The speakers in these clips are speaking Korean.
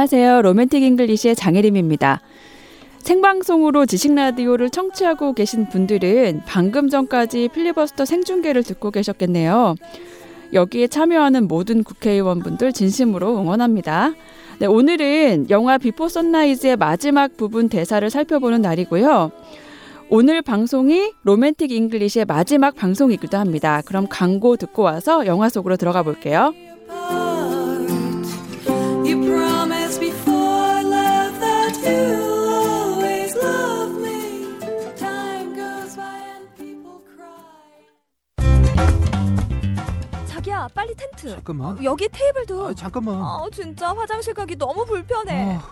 안녕하세요. 로맨틱 잉글리시의 장혜림입니다. 생방송으로 지식 라디오를 청취하고 계신 분들은 방금 전까지 필리버스터 생중계를 듣고 계셨겠네요. 여기에 참여하는 모든 국회의원분들 진심으로 응원합니다. 네, 오늘은 영화 비포 선라이즈의 마지막 부분 대사를 살펴보는 날이고요. 오늘 방송이 로맨틱 잉글리시의 마지막 방송이기도 합니다. 그럼 광고 듣고 와서 영화 속으로 들어가 볼게요. 자기야 빨리 텐트 잠깐만. 여기 테이블도 아, 잠깐만. 아 진짜 화장실 가기 너무 불편해 아,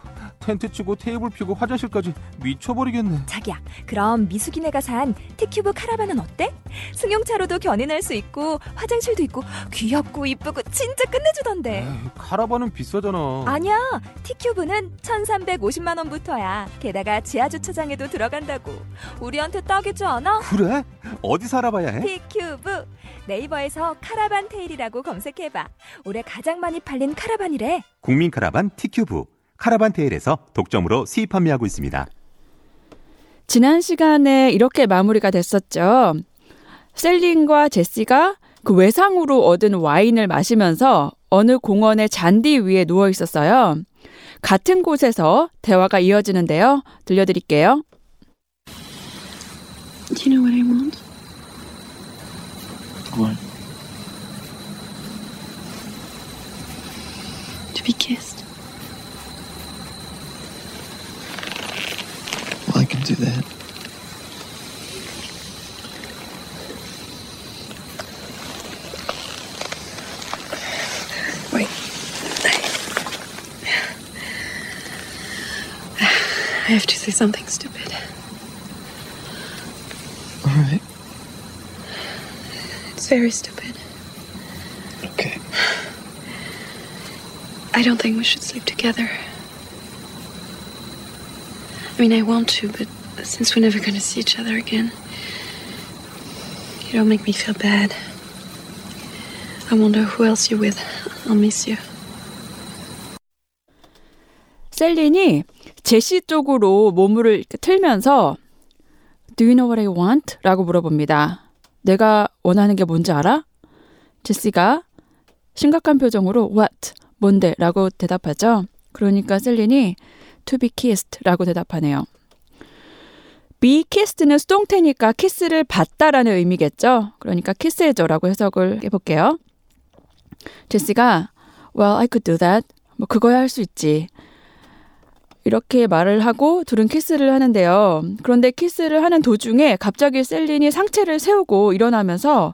텐트 치고 테이블 피고 화장실까지 미쳐버리겠네. 자기야 그럼 미숙이네가 산 티큐브 카라반은 어때? 승용차로도 견인할 수 있고 화장실도 있고 귀엽고 이쁘고 진짜 끝내주던데 에이, 카라반은 비싸잖아. 아니야 티큐브는 1350만 원부터야 게다가 지하 주차장에도 들어간다고 우리한테 딱이지 않아? 그래? 어디서 알아봐야 해? 티큐브 네이버에서 카라반 테일이라고 검색해봐 올해 가장 많이 팔린 카라반이래 국민 카라반 티큐브 카라반 테일에서 독점으로 수입 판매하고 있습니다. 지난 시간에 이렇게 마무리가 됐었죠. 셀린과 제시가 그 외상으로 얻은 와인을 마시면서 어느 공원의 잔디 위에 누워 있었어요. 같은 곳에서 대화가 이어지는데요. 들려드릴게요. Do you know what I want? What? have to say something stupid. All right. It's very stupid. Okay. I don't think we should sleep together. I mean, I want to, but since we're never going to see each other again, you don't make me feel bad. I wonder who else you're with. I'll miss you. 셀린이 제시 쪽으로 몸을 틀면서 Do you know what I want? 라고 물어봅니다. 내가 원하는 게 뭔지 알아? 제시가 심각한 표정으로 What? 뭔데? 라고 대답하죠. 그러니까 셀린이 To be kissed 라고 대답하네요. be kissed는 수동태니까 키스를 받다라는 의미겠죠. 그러니까 키스해줘라고 해석을 해볼게요. 제시가 Well, I could do that. 뭐 그거야 할 수 있지. 이렇게 말을 하고 둘은 키스를 하는데요. 그런데 키스를 하는 도중에 갑자기 셀린이 상체를 세우고 일어나면서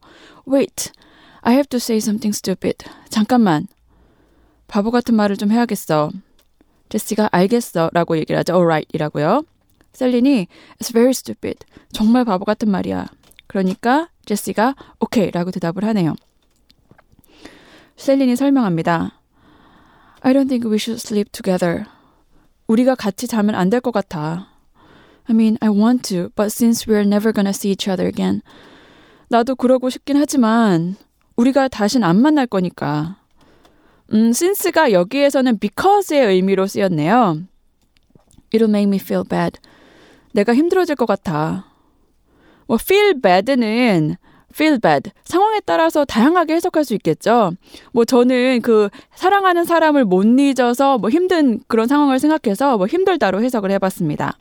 Wait, I have to say something stupid. 잠깐만. 바보 같은 말을 좀 해야겠어. 제시가 알겠어 라고 얘기를 하죠. Alright 이라고요. 셀린이 It's very stupid. 정말 바보 같은 말이야. 그러니까 제시가 오케이 라고 대답을 하네요. 셀린이 설명합니다. I don't think we should sleep together. 우리가 같이 자면 안 될 것 같아. I mean, I want to, but since we're never gonna see each other again. 나도 그러고 싶긴 하지만 우리가 다신 안 만날 거니까. 음, since가 여기에서는 because의 의미로 쓰였네요. It'll make me feel bad. 내가 힘들어질 것 같아. 뭐 feel bad는 feel bad 상황에 따라서 다양하게 해석할 수 있겠죠. 뭐 저는 그 사랑하는 사람을 못 잊어서 뭐 힘든 그런 상황을 생각해서 뭐 힘들다로 해석을 해봤습니다.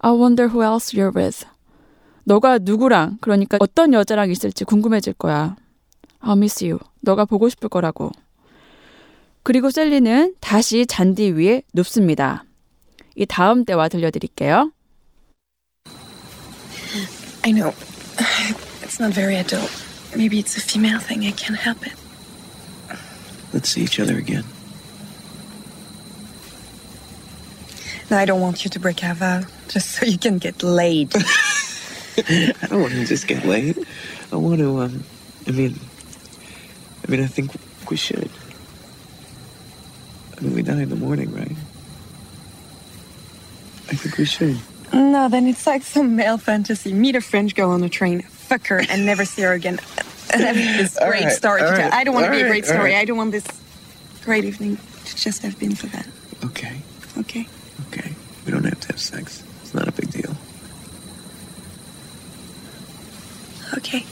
I wonder who else you're with. 너가 누구랑 그러니까 어떤 여자랑 있을지 궁금해질 거야. I'll miss you. 너가 보고 싶을 거라고. 그리고 셀리는 다시 잔디 위에 눕습니다. 이 다음 대화 들려드릴게요. I know. It's not very adult. Maybe it's a female thing. I can't help it. Let's see each other again. No, I don't want you to break our vow just so you can get laid. I don't want to just get laid. I want to, um, I mean, I mean, I think we should. I mean, we die in the morning, right? I think we should. No, then it's like some male fantasy. Meet a French girl on a train, fuck her, and never see her again. And I mean, this All great right, story to all tell. right, I don't want to all be a right, great all story. right. I don't want this great evening to just have been for that. Okay, Okay? okay. We don't have to have sex. It's not a big deal. Okay.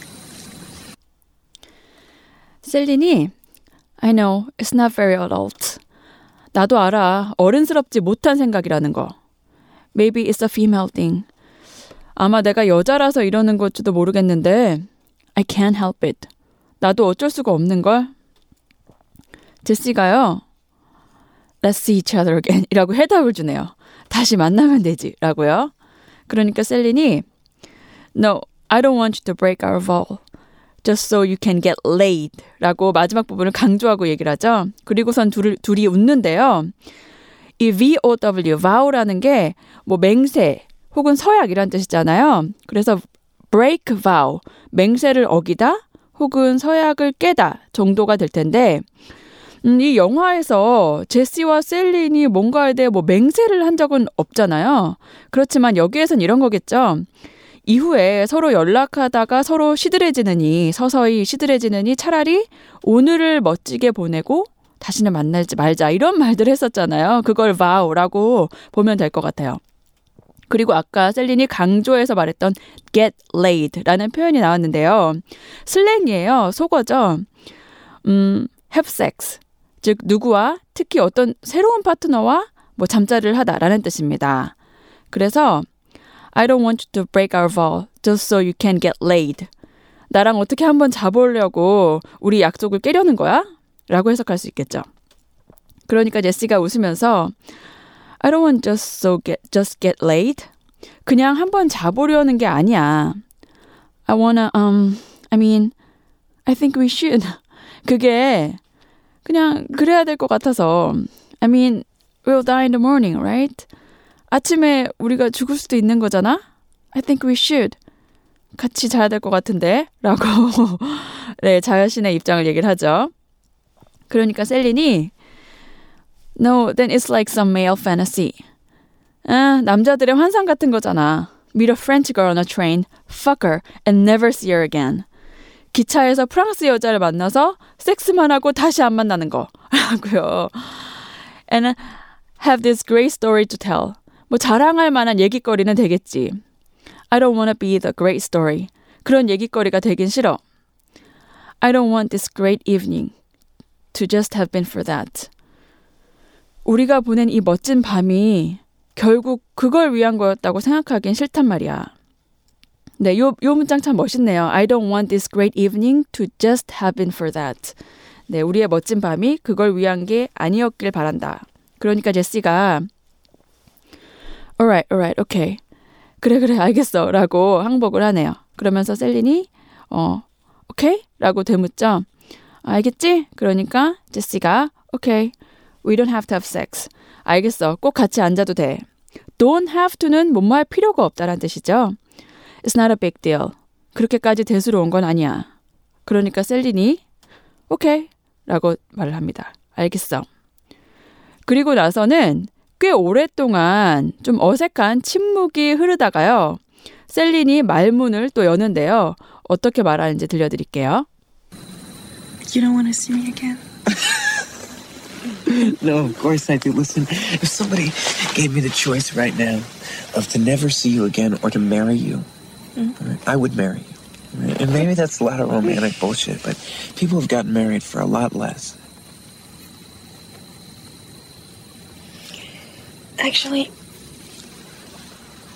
셀린이 I know it's not very adult. 나도 알아. 어른스럽지 못한 생각이라는 거. Maybe it's a female thing. 아마 내가 여자라서 이러는 걸지도 모르겠는데 I can't help it. 나도 어쩔 수가 없는 걸. 제시가요. Let's see each other again 이라고 해답을 주네요. 다시 만나면 되지 라고요. 그러니까 셀린이 No, I don't want you to break our vow. Just so you can get laid 라고 마지막 부분을 강조하고 얘기를 하죠. 그리고선 둘, 둘이 웃는데요. 이 VOW, vow라는 게 뭐 맹세 혹은 서약이란 뜻이잖아요. 그래서 break vow, 맹세를 어기다 혹은 서약을 깨다 정도가 될 텐데 음, 이 영화에서 제시와 셀린이 뭔가에 대해 뭐 맹세를 한 적은 없잖아요. 그렇지만 여기에선 이런 거겠죠. 이후에 서로 연락하다가 서로 시들해지느니 서서히 시들해지느니 차라리 오늘을 멋지게 보내고 다시는 만나지 말자 이런 말들 했었잖아요. 그걸 vow라고 보면 될 것 같아요. 그리고 아까 셀린이 강조해서 말했던 get laid라는 표현이 나왔는데요. 슬랭이에요. 속어죠. 음, have sex. 즉 누구와 특히 어떤 새로운 파트너와 뭐 잠자리를 하다라는 뜻입니다. 그래서 I don't want you to break our vow just so you can get laid. 나랑 어떻게 한번 자보려고 우리 약속을 깨려는 거야? 라고 해석할 수 있겠죠. 그러니까 제시가 웃으면서 I don't want just so get just get laid. 그냥 한번 자보려는 게 아니야. I wanna um I mean I think we should. 그게 그냥 그래야 될 것 같아서. I mean we'll die in the morning, right? 아침에 우리가 죽을 수도 있는 거잖아? I think we should. 같이 자야 될 것 같은데? 라고, 네, 자신의 입장을 얘기를 하죠. 그러니까 셀린이, No, then it's like some male fantasy. 아, 남자들의 환상 같은 거잖아. Meet a French girl on a train, fuck her, and never see her again. 기차에서 프랑스 여자를 만나서 섹스만 하고 다시 안 만나는 거. 라고요. And have this great story to tell. 뭐 자랑할 만한 얘기거리는 되겠지. I don't want to be the great story. 그런 얘기거리가 되긴 싫어. I don't want this great evening to just have been for that. 우리가 보낸 이 멋진 밤이 결국 그걸 위한 거였다고 생각하긴 싫단 말이야. 네, 요, 요 문장 참 멋있네요. I don't want this great evening to just have been for that. 네, 우리의 멋진 밤이 그걸 위한 게 아니었길 바란다. 그러니까 제시가 alright, alright, okay. 그래, 그래, 알겠어. 라고 항복을 하네요. 그러면서 셀린이, 어, 오케이? 라고 되묻죠. 알겠지? 그러니까 제시가, 오케이. We don't have to have sex. 알겠어. 꼭 같이 앉아도 돼. Don't have to는 할 필요가 없다란 뜻이죠. It's not a big deal. 그렇게까지 대수로운 건 아니야. 그러니까 셀린이, 오케이. 라고 말을 합니다. 알겠어. 그리고 나서는 꽤 오랫동안 좀 어색한 침묵이 흐르다가요. 셀린이 말문을 또 여는데요. 어떻게 말하는지 들려드릴게요. You don't want to see me again? No, of course I do. Listen, if somebody gave me the choice right now of to never see you again or to marry you, mm-hmm. all right, I would marry you. right? And maybe that's a lot of romantic bullshit, but people have gotten married for a lot less. Actually,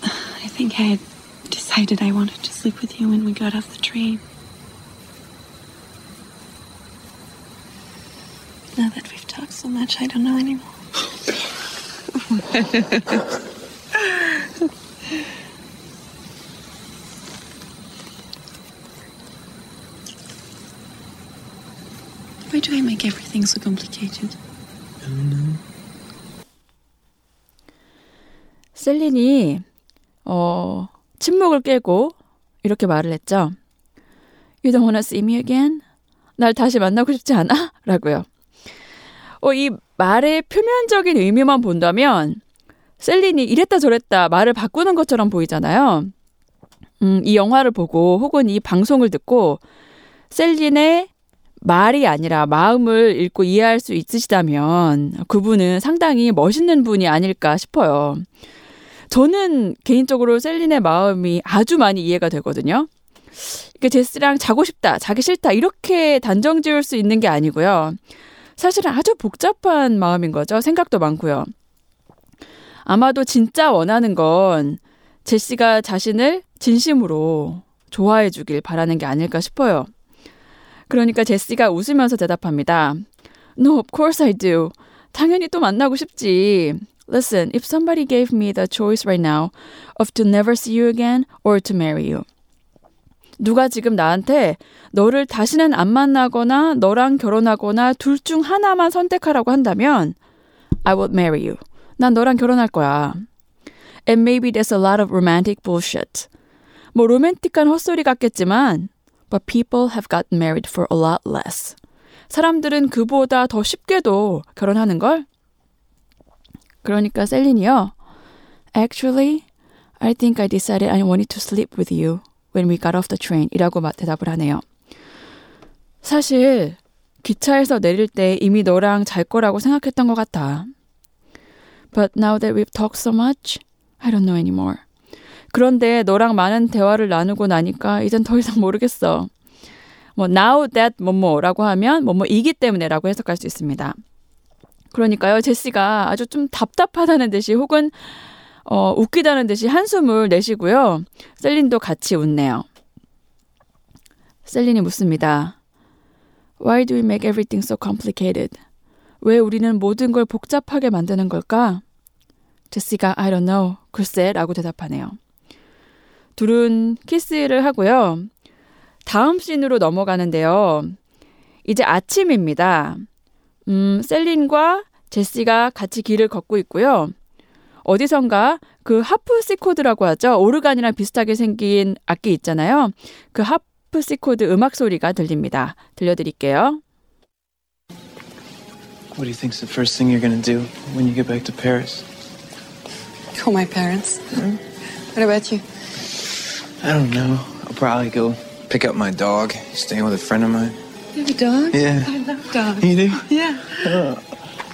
I think I had decided I wanted to sleep with you when we got off the train. Now that we've talked so much, I don't know anymore. Why do I make everything so complicated? 셀린이 어, 침묵을 깨고 이렇게 말을 했죠. You don't wanna see me again? 날 다시 만나고 싶지 않아? 라고요. 어, 이 말의 표면적인 의미만 본다면 셀린이 이랬다 저랬다 말을 바꾸는 것처럼 보이잖아요. 음, 이 영화를 보고 혹은 이 방송을 듣고 셀린의 말이 아니라 마음을 읽고 이해할 수 있으시다면 그분은 상당히 멋있는 분이 아닐까 싶어요. 저는 개인적으로 셀린의 마음이 아주 많이 이해가 되거든요. 이게 제스랑 자고 싶다, 자기 싫다 이렇게 단정 지을 수 있는 게 아니고요. 사실은 아주 복잡한 마음인 거죠. 생각도 많고요. 아마도 진짜 원하는 건 제시가 자신을 진심으로 좋아해 주길 바라는 게 아닐까 싶어요. 그러니까 제시가 웃으면서 대답합니다. No, of course I do. 당연히 또 만나고 싶지. Listen, if somebody gave me the choice right now of to never see you again or to marry you. 누가 지금 나한테 너를 다시는 안 만나거나 너랑 결혼하거나 둘 중 하나만 선택하라고 한다면 I would marry you. 난 너랑 결혼할 거야. And maybe there's a lot of romantic bullshit. 뭐 로맨틱한 헛소리 같겠지만 but people have gotten married for a lot less. 사람들은 그보다 더 쉽게도 결혼하는 걸. 그러니까 셀린이요. Actually, I think I decided I wanted to sleep with you when we got off the train. 이라고 대답을 하네요. 사실 기차에서 내릴 때 이미 너랑 잘 거라고 생각했던 것 같아. But now that we've talked so much, I don't know anymore. 그런데 너랑 많은 대화를 나누고 나니까 이젠 더 이상 모르겠어. 뭐 now that 뭐뭐라고 하면 뭐뭐이기 때문에라고 해석할 수 있습니다. 그러니까요, 제시가 아주 좀 답답하다는 듯이 혹은 어, 웃기다는 듯이 한숨을 내시고요. 셀린도 같이 웃네요. 셀린이 묻습니다. Why do we make everything so complicated? 왜 우리는 모든 걸 복잡하게 만드는 걸까? 제시가 I don't know. 글쎄 라고 대답하네요. 둘은 키스를 하고요. 다음 씬으로 넘어가는데요. 이제 아침입니다. 음, 셀린과 제시가 같이 길을 걷고 있고요. 어디선가 그 하프시코드라고 하죠. 오르간이랑 비슷하게 생긴 악기 있잖아요. 그 하프시코드 음악 소리가 들립니다. 들려드릴게요. What do you think's the first thing you're gonna do when you get back to Paris? Call my parents. What about you? I don't know. I'll probably go pick up my dog. He's staying with a friend of mine. You have a dog? Yeah. I love dogs. You do? Yeah.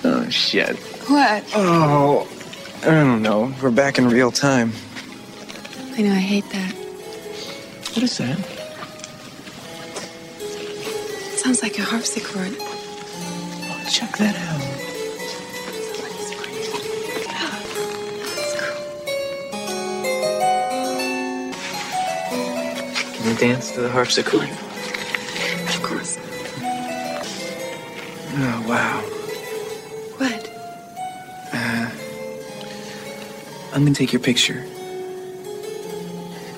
Oh shit. What? Oh, I don't know. We're back in real time. I know, I hate that. What is that? sounds like a harpsichord. Oh, check that out. Can you dance to the harpsichord? Of course. Oh wow. I'm gonna take your picture.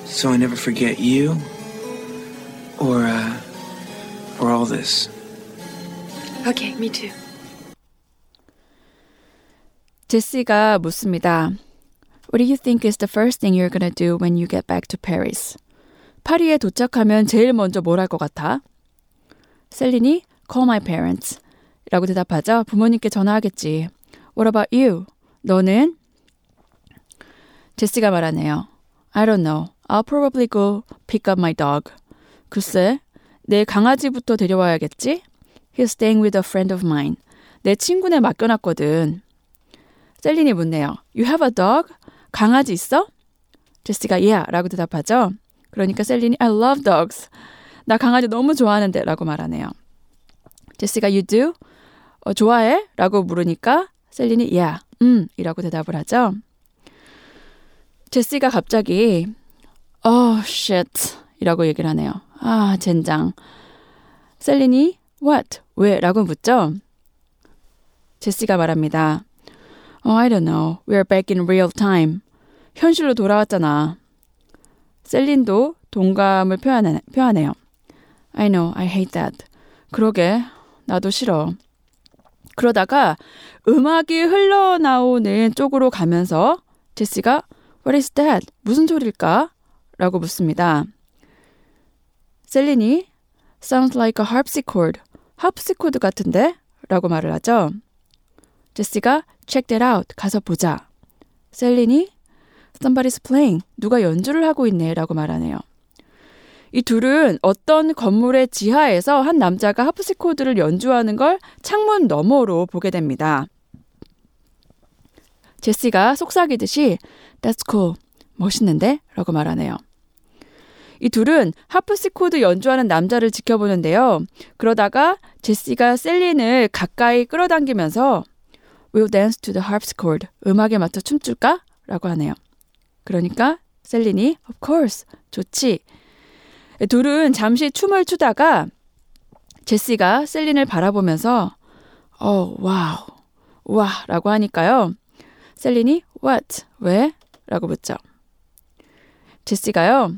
So I never forget you or uh or all this. Okay, me too. 제시가 묻습니다. What do you think is the first thing you're gonna do when you get back to Paris? 파리에 도착하면 제일 먼저 뭘 할 것 같아? 셀린이 call my parents 라고 대답하죠. 부모님께 전화하겠지. What about you? 너는? 제시가 말하네요. I don't know. I'll probably go pick up my dog. 글쎄, 내 강아지부터 데려와야겠지? He's staying with a friend of mine. 내 친구네 맡겨놨거든. 셀린이 묻네요. You have a dog? 강아지 있어? 제시가 yeah 라고 대답하죠. 그러니까 셀린이 I love dogs. 나 강아지 너무 좋아하는데 라고 말하네요. 제시가 you do? 어, 좋아해? 라고 물으니까 셀린이 yeah, 음 이라고 대답을 하죠. 제시가 갑자기 oh shit 이라고 얘기를 하네요. 아 젠장. 셀린이 what? 왜? 라고 묻죠. 제시가 말합니다. Oh, I don't know. We're back in real time. 현실로 돌아왔잖아. 셀린도 동감을 표현하, 표하네요. I know, I hate that. 그러게, 나도 싫어. 그러다가 음악이 흘러나오는 쪽으로 가면서 제시가 What is that? 무슨 소릴까? 라고 묻습니다. 셀린이 Sounds like a harpsichord. 하프시코드 같은데? 라고 말을 하죠. 제시가 Check that out. 가서 보자. 셀린이 Somebody's playing. 누가 연주를 하고 있네. 라고 말하네요. 이 둘은 어떤 건물의 지하에서 한 남자가 하프시코드를 연주하는 걸 창문 너머로 보게 됩니다. 제시가 속삭이듯이 That's cool. 멋있는데? 라고 말하네요. 이 둘은 하프시코드 연주하는 남자를 지켜보는데요. 그러다가 제시가 셀린을 가까이 끌어당기면서 We'll dance to the harpsichord. 음악에 맞춰 춤출까? 라고 하네요. 그러니까 셀린이 Of course. 좋지. 둘은 잠시 춤을 추다가 제시가 셀린을 바라보면서 어, 와우. Why 라고 하니까요. 셀린이 What? 왜? 라고 묻죠. 제시가요.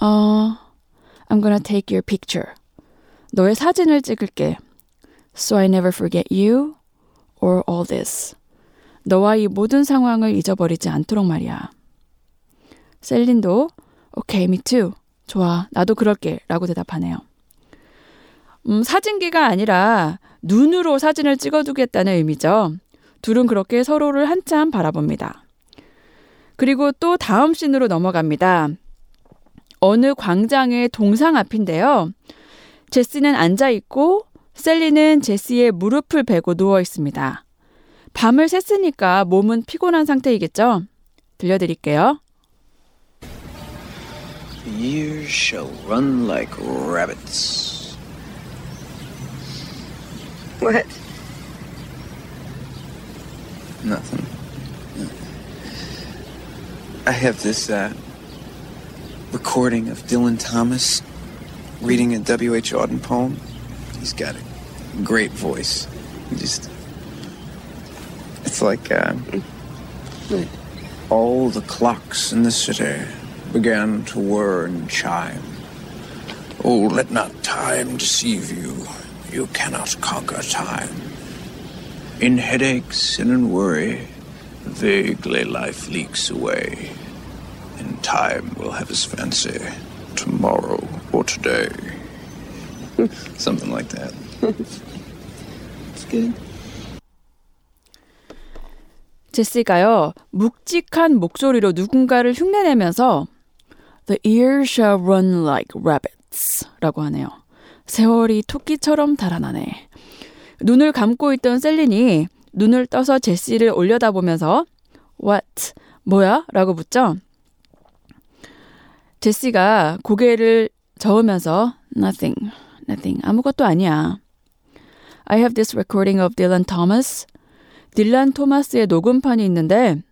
어, I'm gonna take your picture. 너의 사진을 찍을게. So I never forget you or all this. 너와 이 모든 상황을 잊어버리지 않도록 말이야. 셀린도 Okay, me too. 좋아, 나도 그럴게. 라고 대답하네요. 음, 사진기가 아니라 눈으로 사진을 찍어두겠다는 의미죠. 둘은 그렇게 서로를 한참 바라봅니다. 그리고 또 다음 씬으로 넘어갑니다. 어느 광장의 동상 앞인데요. 제시는 앉아 있고 셀리는 제시의 무릎을 베고 누워 있습니다. 밤을 샜으니까 몸은 피곤한 상태이겠죠? 들려드릴게요. Years shall run like rabbits. What? Nothing. I have this uh, recording of Dylan Thomas reading a W.H. Auden poem. He's got a great voice. He just. It's like uh, all the clocks in the city began to whir and chime. Oh, let not time deceive you. You cannot conquer time. In headaches and in worry, vaguely life leaks away. And time will have his fancy tomorrow or today. Something like that. It's good. 제시가요, 묵직한 목소리로 누군가를 흉내내면서 The years shall run like rabbits 라고 하네요. 세월이 토끼처럼 달아나네. 눈을 감고 있던 셀린이 눈을 떠서 제시를 올려다보면서 What? 뭐야? 라고 묻죠. 제시가 고개를 저으면서 Nothing, nothing. 아무것도 아니야. I have this recording of Dylan Thomas. 딜란 토마스의 녹음판이 있는데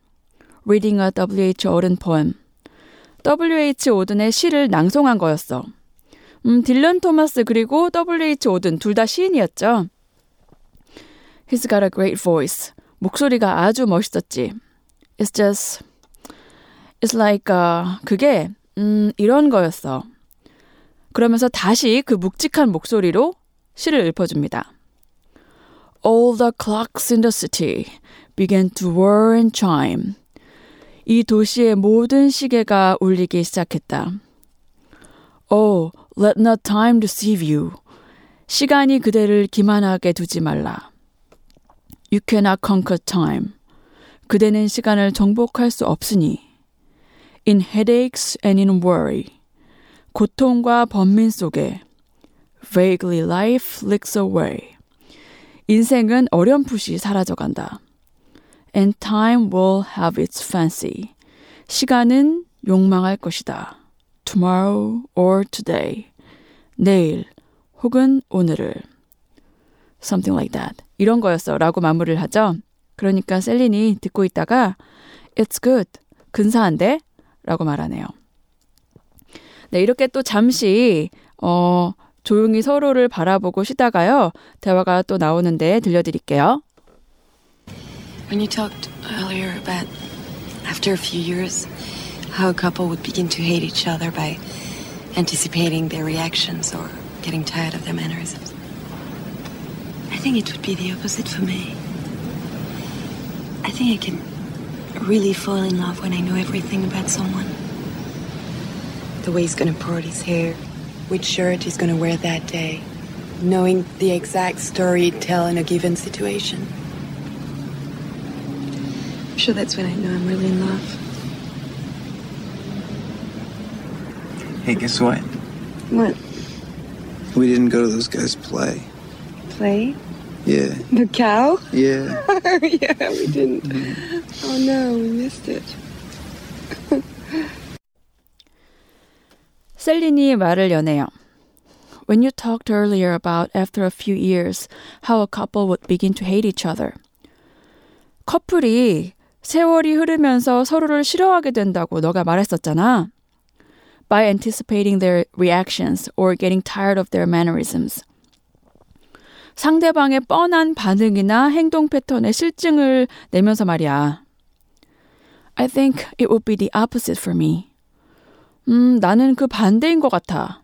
Reading a W.H. Auden poem. W.H. 오든의 시를 낭송한 거였어. 음, 딜런 토마스 그리고 W.H. 오든 둘 다 시인이었죠. He's got a great voice. 목소리가 아주 멋있었지. It's just, it's like, uh, 그게, 음, 이런 거였어. 그러면서 다시 그 묵직한 목소리로 시를 읊어줍니다. All the clocks in the city began to whir and chime. 이 도시의 모든 시계가 울리기 시작했다. Oh, let not time deceive you. 시간이 그대를 기만하게 두지 말라. You cannot conquer time. 그대는 시간을 정복할 수 없으니. In headaches and in worry. 고통과 번민 속에. Vaguely life leaks away. 인생은 어렴풋이 사라져간다. And time will have its fancy. 시간은 욕망할 것이다. Tomorrow or today. 내일 혹은 오늘을. Something like that. 이런 거였어. 라고 마무리를 하죠. 그러니까 셀린이 듣고 있다가 It's good. 근사한데? 라고 말하네요. 네, 이렇게 또 잠시 어, 조용히 서로를 바라보고 쉬다가요. 대화가 또 나오는데 들려드릴게요. When you talked earlier about after a few years, how a couple would begin to hate each other by anticipating their reactions or getting tired of their mannerisms. I think it would be the opposite for me. I think I can really fall in love when I know everything about someone. The way he's gonna part his hair, which shirt he's gonna wear that day, knowing the exact story he'd tell in a given situation. I'm sure that's when I know I'm really in love. Hey, guess what? What? We didn't go to those guys' play. Play? Yeah, The cow? yeah. yeah, we didn't. Mm-hmm. Oh no, we missed it. 셀린이 말을 여네요. When you talked earlier about after a few years how a couple would begin to hate each other. 커플이 세월이 흐르면서 서로를 싫어하게 된다고 너가 말했었잖아. By anticipating their reactions or getting tired of their mannerisms. 상대방의 뻔한 반응이나 행동 패턴에 실증을 내면서 말이야. I think it would be the opposite for me. 음, 나는 그 반대인 것 같아.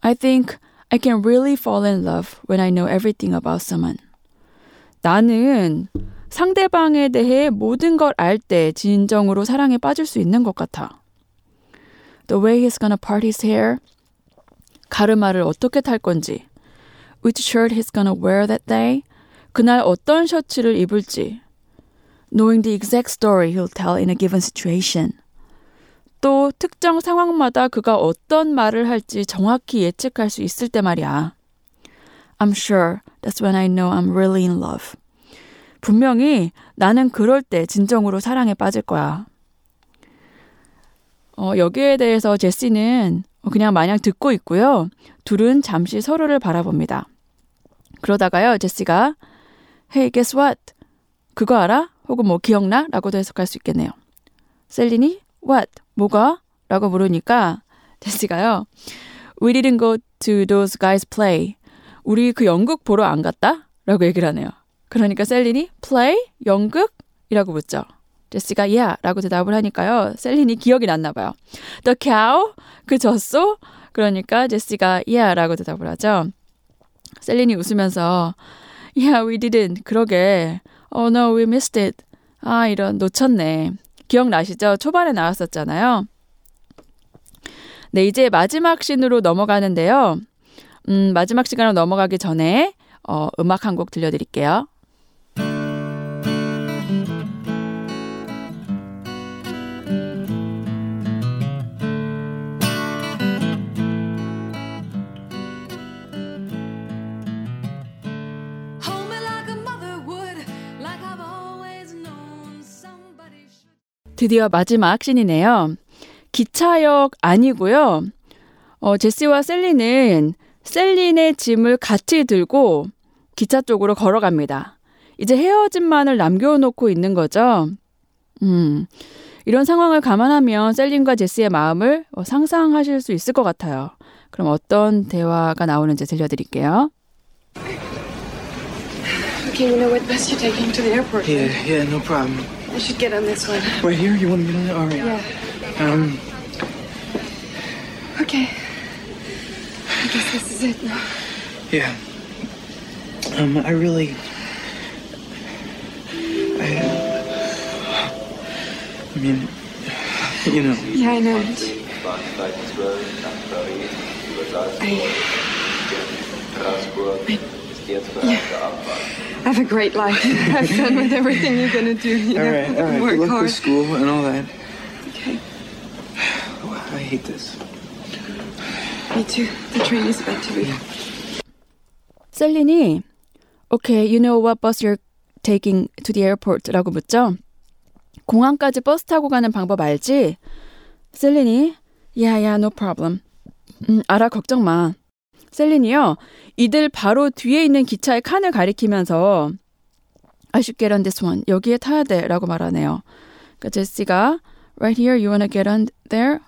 I think I can really fall in love when I know everything about someone. 나는 상대방에 대해 모든 걸 알 때 진정으로 사랑에 빠질 수 있는 것 같아. The way he's gonna part his hair, 가르마를 어떻게 탈 건지, which shirt he's gonna wear that day, 그날 어떤 셔츠를 입을지, knowing the exact story he'll tell in a given situation. 또 특정 상황마다 그가 어떤 말을 할지 정확히 예측할 수 있을 때 말이야. I'm sure that's when I know I'm really in love. 분명히 나는 그럴 때 진정으로 사랑에 빠질 거야. 어, 여기에 대해서 제시는 그냥 마냥 듣고 있고요. 둘은 잠시 서로를 바라봅니다. 그러다가요, 제시가 Hey, guess what? 그거 알아? 혹은 뭐 기억나? 라고도 해석할 수 있겠네요. 셀린이 What? 뭐가? 라고 물으니까 제시가요. We didn't go to those guys play. 우리 그 연극 보러 안 갔다? 라고 얘기를 하네요. 그러니까 셀린이 play? 연극? 이라고 묻죠. 제시가 yeah 라고 대답을 하니까요. 셀린이 기억이 났나 봐요. The cow? 그 젖소? 그러니까 제시가 yeah 라고 대답을 하죠. 셀린이 웃으면서 Yeah, we didn't. 그러게. Oh no, we missed it. 아, 이런 놓쳤네. 기억나시죠? 초반에 나왔었잖아요. 네, 이제 마지막 씬으로 넘어가는데요. 음, 마지막 시간으로 넘어가기 전에 어, 음악 한 곡 들려드릴게요. 드디어 마지막 씬이네요. 기차역 아니고요. 어, 제시와 셀린은 셀린의 짐을 같이 들고 기차 쪽으로 걸어갑니다. 이제 헤어짐만을 남겨놓고 있는 거죠. 음, 이런 상황을 감안하면 셀린과 제시의 마음을 어, 상상하실 수 있을 것 같아요. 그럼 어떤 대화가 나오는지 들려드릴게요. Okay, you know what bus you're taking to the airport? Yeah, yeah, no problem. You should get on this one. Right here? You want to get on it? All right. Yeah. Um, Okay. I guess this is it now. yeah. Um, I really. I. I mean, you know. Yeah, I know. I. I. Have a great life. Have fun with everything you're gonna do. You All know, right, all right. work Good luck hard. with school and all that. Okay. Oh, I hate this. Me too. The train is about to leave. 셀린이 Okay, you know what bus you're taking to the airport? 라고 묻죠. 공항까지 버스 타고 가는 방법 알지? 셀린이 Yeah, yeah, no problem. 음, 알아, 걱정 마. 셀린이요. 이들 바로 뒤에 있는 기차의 칸을 가리키면서 I should get on this one. 여기에 타야 돼. 라고 말하네요. 그러니까 제시가 Right here, you wanna get on there?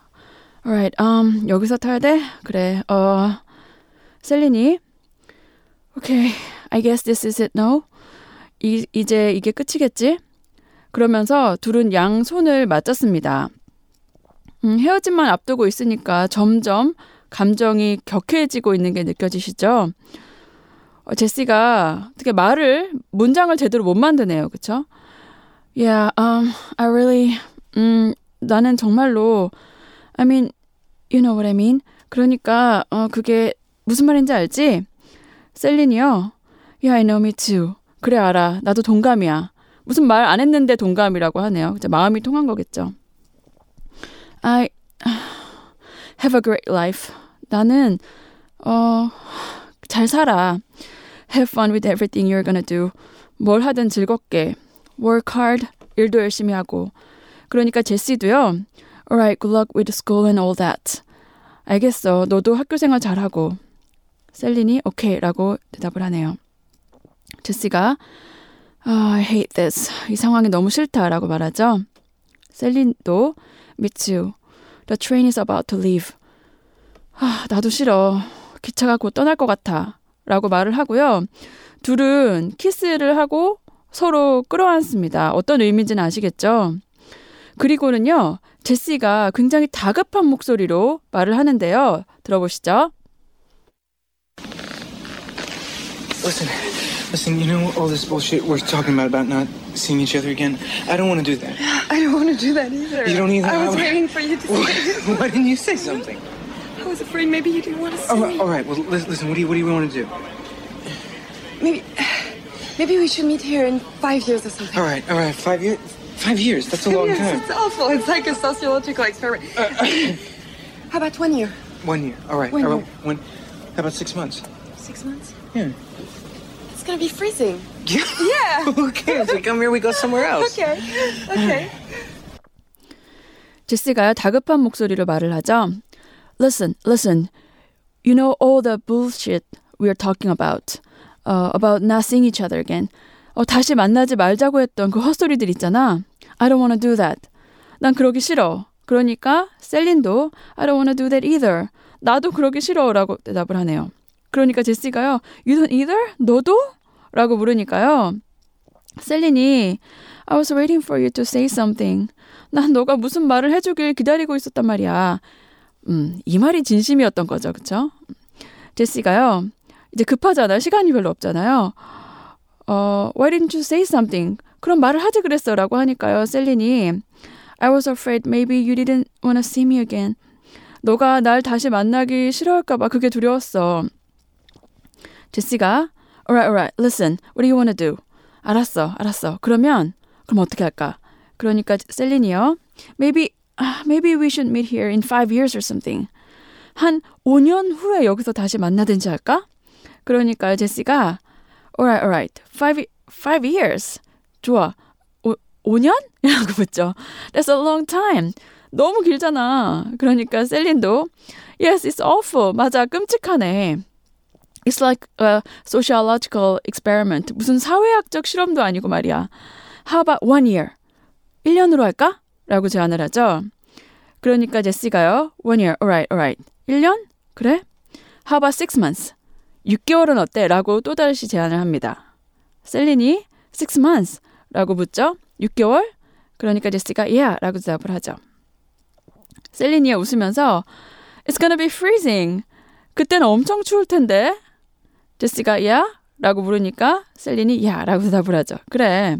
Alright, um, 여기서 타야 돼? 그래, 어, 셀린이 Okay, I guess this is it now. 이, 이제 이게 끝이겠지? 그러면서 둘은 양 손을 맞잡습니다. 음, 헤어짐만 앞두고 있으니까 점점 감정이 격해지고 있는 게 느껴지시죠? 어, 제시가 어떻게 말을 문장을 제대로 못 만드네요, 그렇죠? Yeah, um, I really, 음, 나는 정말로, I mean, you know what I mean? 그러니까 어 그게 무슨 말인지 알지? 셀린이요. Yeah, I know me too. 그래 알아. 나도 동감이야. 무슨 말 안 했는데 동감이라고 하네요. 이제 마음이 통한 거겠죠. I have a great life. 나는 어, 잘 살아. Have fun with everything you're gonna do. 뭘 하든 즐겁게. Work hard. 일도 열심히 하고. 그러니까 제시도요. Alright, good luck with school and all that. 알겠어. 너도 학교 생활 잘하고. 셀린이 오케이 라고 대답을 하네요. 제시가 oh, I hate this. 이 상황이 너무 싫다 라고 말하죠. 셀린도 Me too. The train is about to leave. 아, 나도 싫어. 기차가 곧 떠날 것 같아. 라고 말을 하고요. 둘은 키스를 하고 서로 끌어안습니다. 어떤 의미인지는 아시겠죠? 그리고는요, 제시가 굉장히 다급한 목소리로 말을 하는데요. 들어보시죠. Listen, listen, you know all this bullshit we're talking about about not seeing each other again? I don't want to do that. I don't want to do that either. You don't either? I was waiting for you to say Why didn't you say something? I was afraid maybe you didn't want to see All me. right, all right. Well, lis- listen. What do you What do you want to do? Maybe, maybe we should meet here in five years or something. All right, all right. Five years. Five years. That's a long yes, time. it's awful. It's like a sociological experiment. How about one year? One year. All right. One all year. right. When? How about six months? Six months? Yeah. It's gonna be freezing. Yeah. Yeah. Who cares? We come here. We go somewhere else. okay. Okay. 제시가 다급한 목소리로 말을 하죠. Listen, listen. You know all the bullshit we're talking about. Uh, about not seeing each other again. 어, 다시 만나지 말자고 했던 그 헛소리들 있잖아. I don't want to do that. 난 그러기 싫어. 그러니까 셀린도 I don't want to do that either. 나도 그러기 싫어라고 대답을 하네요. 그러니까 제시가요. You don't either? 너도? 라고 물으니까요. 셀린이 I was waiting for you to say something. 난 너가 무슨 말을 해주길 기다리고 있었단 말이야. 음, 이 말이 진심이었던 거죠. 그쵸? 제시가요. 이제 급하잖아요. 시간이 별로 없잖아요. 어, why didn't you say something? 그럼 말을 하지 그랬어. 라고 하니까요. 셀린이 I was afraid maybe you didn't want to see me again. 너가 날 다시 만나기 싫어할까봐 그게 두려웠어. 제시가 Alright, alright. Listen. What do you want to do? 알았어, 알았어. 그러면 그럼 어떻게 할까? 그러니까 셀린이요. Maybe, ah, maybe we should meet here in five years or something. 한 5년 후에 여기서 다시 만나든지 할까? 그러니까 제시가 Alright, alright. Five, five years. 좋아. 오, 5년? 이라고 묻죠. That's a long time. 너무 길잖아. 그러니까 셀린도 Yes, it's awful. 맞아, 끔찍하네. It's like a sociological experiment. 무슨 사회학적 실험도 아니고 말이야. How about one year? 1년으로 할까? 라고 제안을 하죠. 그러니까 제시가요. One year. Alright, alright. 1년? 그래? How about six months? 6개월은 어때? 라고 또다시 제안을 합니다. 셀린이 six months 라고 묻죠. 6개월? 그러니까 제시가 yeah 라고 대답을 하죠. 셀린이 웃으면서 It's gonna be freezing. 그때는 엄청 추울 텐데. 제시가 yeah? 라고 물으니까 셀린이 yeah 라고 대답을 하죠. 그래.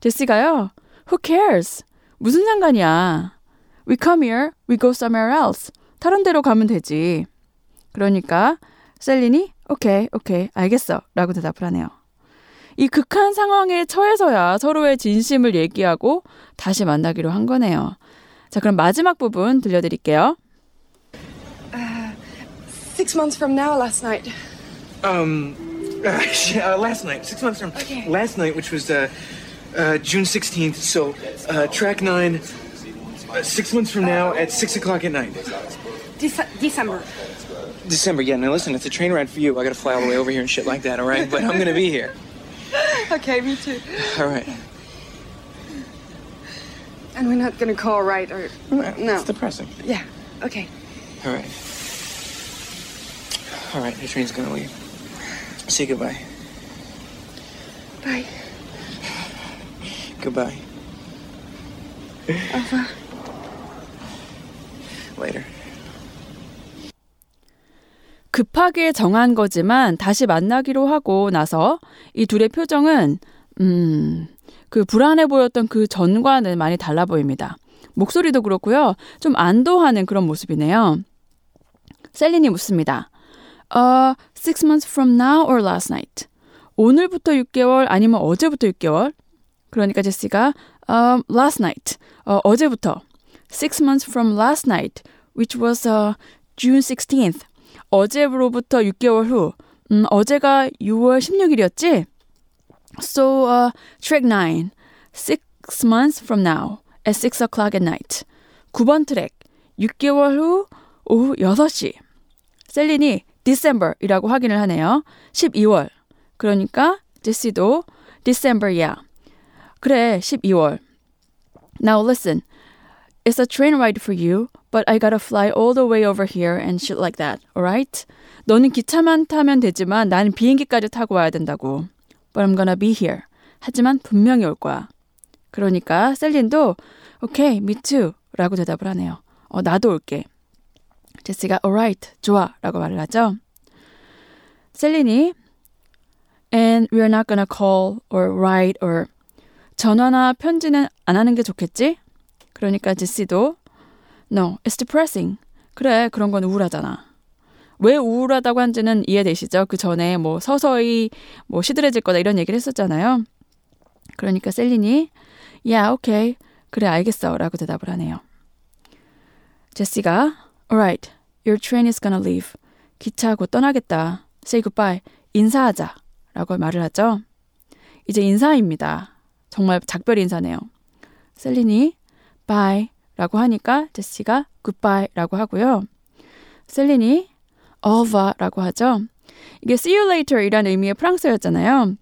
제시가요. Who cares? 무슨 상관이야. We come here, we go somewhere else. 다른 데로 가면 되지. 그러니까 셀린이 오케이, 오케이, 알겠어. 라고 대답을 하네요. 이 극한 상황에 처해서야 서로의 진심을 얘기하고 다시 만나기로 한 거네요. 자, 그럼 마지막 부분 들려드릴게요. Six months from now, last night. Um, uh, yeah, uh, last night, six months from last night, which was uh, uh, June 16th. So, uh, track nine, uh, six months from now at six o'clock at night. Dece- December. December, yeah. Now listen, it's a train ride for you. I gotta fly all the way over here and shit like that, all right? But I'm gonna be here. Okay, me too. All right. And we're not gonna call right or no. It's depressing. Yeah. Okay. All right. All right, the train's gonna leave. Say goodbye. Bye. Goodbye. Later. 급하게 정한 거지만 다시 만나기로 하고 나서 이 둘의 표정은 음, 그 불안해 보였던 그 전과는 많이 달라 보입니다. 목소리도 그렇고요. 좀 안도하는 그런 모습이네요. 셀린이 묻습니다. 어, six months from now or last night? 오늘부터 6개월 아니면 어제부터 6개월? 그러니까 제시가 um, last night 어, 어제부터 six months from last night which was uh, June 16th 어제로부터 6개월 후 음, 어제가 6월 16일이었지? So uh, track 9 six months from now at 6 o'clock at night 9번 트랙 6개월 후 오후 6시 셀린이 December이라고 확인을 하네요. 12월. 그러니까 제시도 December, yeah. 그래, 12월. Now listen. It's a train ride for you, but I gotta fly all the way over here and shit like that. Alright? 너는 기차만 타면 되지만 나는 비행기까지 타고 와야 된다고. But I'm gonna be here. 하지만 분명히 올 거야. 그러니까 셀린도 Okay, me too. 라고 대답을 하네요. 어, 나도 올게. 제시가 alright, 좋아 라고 말을 하죠. 셀린이 and we're not gonna call or write or 전화나 편지는 안 하는 게 좋겠지? 그러니까 제시도 no, it's depressing. 그래, 그런 건 우울하잖아. 왜 우울하다고 한지는 이해되시죠? 그 전에 뭐 서서히 뭐 시들해질 거다 이런 얘기를 했었잖아요. 그러니까 셀린이 yeah, okay. 그래, 알겠어. 라고 대답을 하네요. 제시가 Alright, your train is gonna leave. 기차 곧 떠나겠다. Say goodbye. 인사하자. 라고 말을 하죠. 이제 인사입니다. 정말 작별 인사네요. 셀린이 bye 라고 하니까 제시가 goodbye 라고 하고요. 셀린이 revoir 라고 하죠. 이게 see you later 이라는 의미의 프랑스어였잖아요.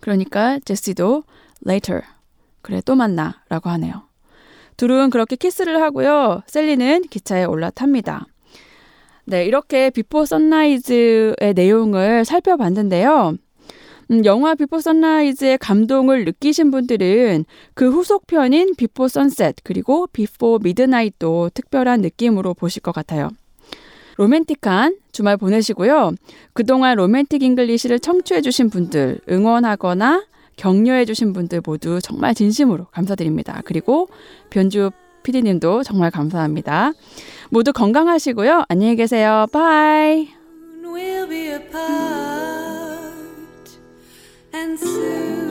그러니까 제시도 later. 그래, 또 만나 라고 하네요. 둘은 그렇게 키스를 하고요. 셀린은 기차에 올라탑니다. 네, 이렇게 비포 선라이즈의 내용을 살펴봤는데요. 음, 영화 비포 선라이즈의 감동을 느끼신 분들은 그 후속편인 비포 선셋 그리고 비포 미드나잇도 특별한 느낌으로 보실 것 같아요. 로맨틱한 주말 보내시고요. 그동안 로맨틱 잉글리시를 청취해 주신 분들, 응원하거나 격려해 주신 분들 모두 정말 진심으로 감사드립니다. 그리고 변주 PD님도 정말 감사합니다. 모두 건강하시고요. 안녕히 계세요. Bye. And soon.